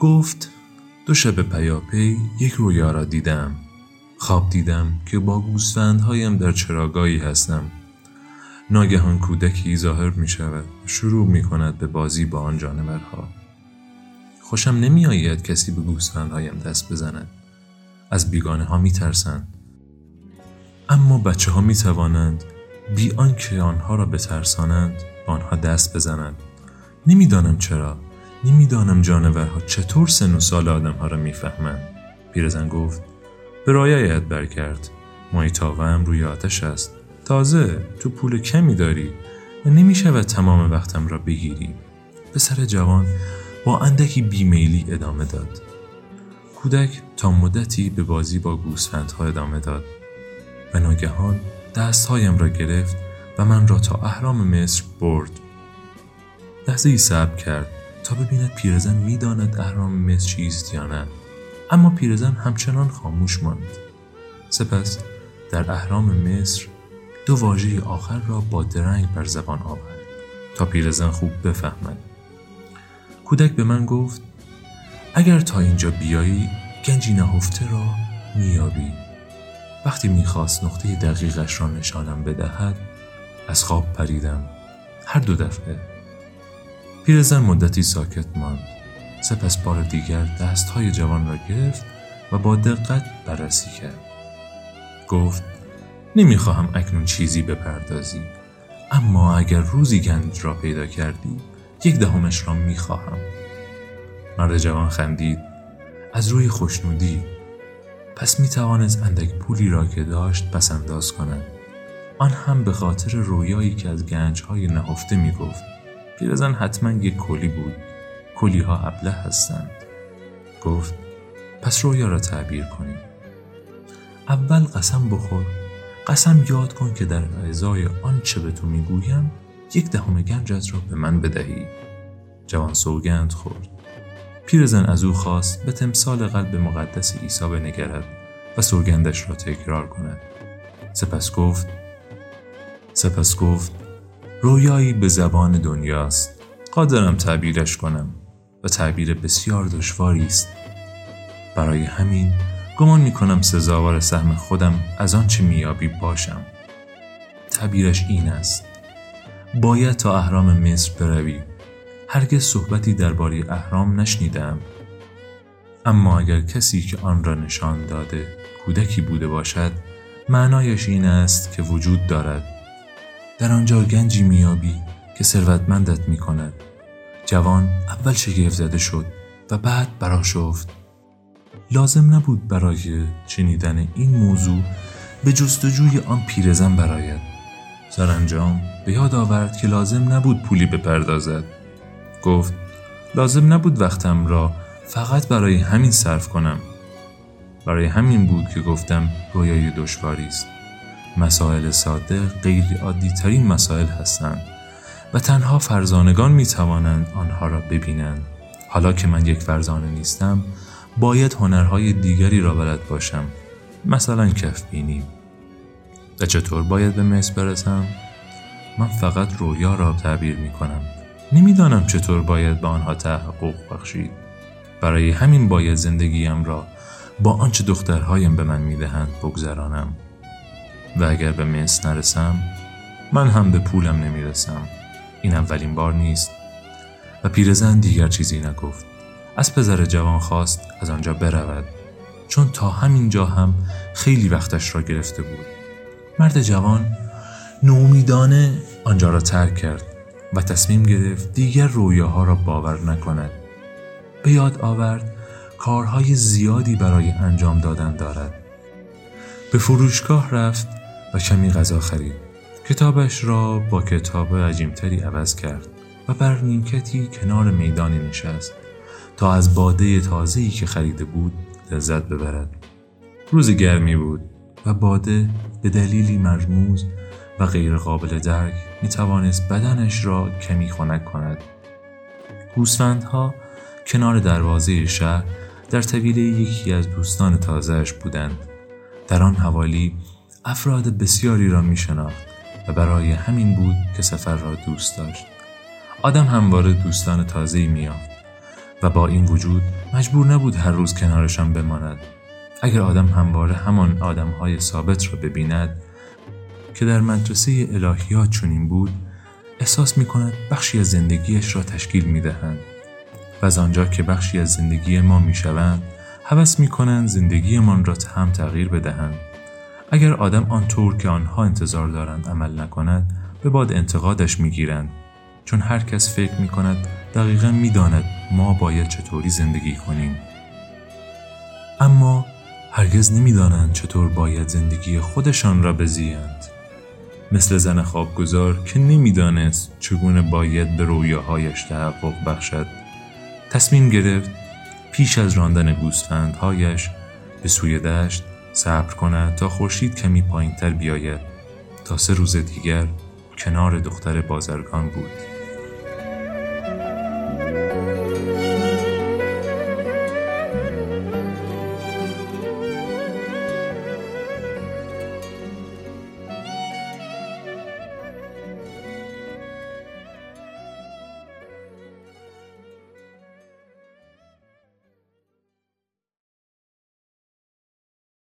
گفت دو شب پیاپی یک رویا را دیدم. خواب دیدم که با گوسفندهایم در چراگاهی هستم. ناگهان کودکی ظاهر می شود شروع می کند به بازی با آن جانورها. خوشم نمی آید کسی به گوسفندهایم دست بزند. از بیگانه ها می ترسند. اما بچه ها می توانند بی آنکه آنها را بترسانند به آنها دست بزنند. نمی‌دانم چرا. نمی‌دانم جانورها چطور سن و سال آدمها را می‌فهمند. پیرزن گفت به رایت برکرد. مای هم روی آتش است. تازه تو پول کمی داری. و نمی شود تمام وقتم را بگیری. پسر جوان با اندکی بیمیلی ادامه داد. کودک تا مدتی به بازی با گوسفندها ادامه داد. و ناگهان دستهایم را گرفت و من را تا اهرام مصر برد. لحظه ای صبر کرد. ببیند پیرزن می‌داند اهرام مصر چیست یا نه. اما پیرزن همچنان خاموش ماند. سپس در اهرام مصر دو واژه آخر را با درنگ بر زبان آورد تا پیرزن خوب بفهمد. کودک به من گفت اگر تا اینجا بیایی گنجی نهفته را میابی وقتی می‌خواست نقطه دقیقش را نشانم بدهد از خواب پریدم. هر دو دفعه پیرزن مدتی ساکت ماند. سپس بار دیگر دستهای جوان را گرفت و با دقت بررسی کرد. گفت نمی‌خواهم اکنون چیزی بپردازی اما اگر روزی گنج را پیدا کردی یک دهمش را می‌خواهم. مرد جوان خندید. از روی خوشنودی پس می‌توانست اندک پولی را که داشت پس انداز کند. آن هم به خاطر رویایی که از گنجهای نهفته می‌گفت. پیرزن حتما یک کلی بود. کلی ها ابله هستند. گفت پس رویا را تعبیر کنیم. اول قسم بخور. قسم یاد کن که در ازای آنچه به تو می‌گویم یک دهم گنجت را به من بدهی. جوان سوگند خورد. پیرزن از او خواست به تمثال قلب مقدس عیسی بنگرد و سوگندش را تکرار کند. سپس گفت سپس گفت رویایی به زبان دنیاست. قادرم تعبیرش کنم و تعبیر بسیار دشواری است. برای همین گمان می کنم سزاوار سهم خودم از آنچه میابی باشم. تعبیرش این است. باید تا اهرام مصر بروی. هرگز صحبتی درباره اهرام نشنیدم. اما اگر کسی که آن را نشان داده کودکی بوده باشد معنایش این است که وجود دارد. در آنجا گنجی میابی که ثروتمندت می کند جوان اول شگفت زده شد و بعد براشفت لازم نبود برای شنیدن این موضوع به جستجوی آن پیرزن براید سرانجام به یاد آورد که لازم نبود پولی بپردازد. گفت لازم نبود وقتم را فقط برای همین صرف کنم. برای همین بود که گفتم رویای دشواری است. مسائل ساده غیر عادی ترین مسائل هستند و تنها فرزانگان می توانند آنها را ببینند. حالا که من یک فرزانه نیستم باید هنرهای دیگری را بلد باشم. مثلا کف بینیم و چطور باید به مصر برسم؟ من فقط رویا را تعبیر می کنم نمی‌دانم چطور باید به آنها تحقق بخشید. برای همین باید زندگیم را با آنچه دخترهایم به من می‌دهند بگذرانم. و اگر به مصر نرسم من هم به پولم نمی‌رسم. این اولین بار نیست. و پیرزن دیگر چیزی نگفت. از پسر جوان خواست از آنجا برود. چون تا همین جا هم خیلی وقتش را گرفته بود. مرد جوان نومیدانه آنجا را ترک کرد و تصمیم گرفت دیگر رویاها را باور نکند. به یاد آورد کارهای زیادی برای انجام دادن دارد. به فروشگاه رفت و کمی غذا خرید کتابش را با کتاب عجیمتری عوض کرد و بر نیمکتی کنار میدانی نشست تا از باده تازه‌ای که خریده بود لذت ببرد روز گرمی بود و باده به دلیلی مرموز و غیرقابل درک می توانست بدنش را کمی خنک کند. گوسفندها کنار دروازه شهر در طویل یکی از دوستان تازهش بودند. در آن حوالی افراد بسیاری را می شناخت و برای همین بود که سفر را دوست داشت. آدم همواره دوستان تازه‌ای میافت و با این وجود مجبور نبود هر روز کنارشان بماند. اگر آدم همواره همان آدمهای ثابت را ببیند که در مدرسه الهیات چنین بود احساس می کند بخشی از زندگیش را تشکیل می دهند و از آنجا که بخشی از زندگی ما می شوند حوث می کنند زندگیمان را هم تغییر بدهند. اگر آدم آنطور که آنها انتظار دارند عمل نکند به باد انتقادش می گیرند چون هر کس فکر می کند دقیقا می داند ما باید چطوری زندگی کنیم. اما هرگز نمی‌دانند چطور باید زندگی خودشان را بزیند. مثل زن خوابگذار که نمی‌دانست چگونه باید به رویاهایش تحقق بخشد. تصمیم گرفت پیش از راندن گوسفندهایش به سوی دشت صبر کند تا خورشید کمی پایینتر بیاید. تا سه روز دیگر کنار دختر بازرگان بود.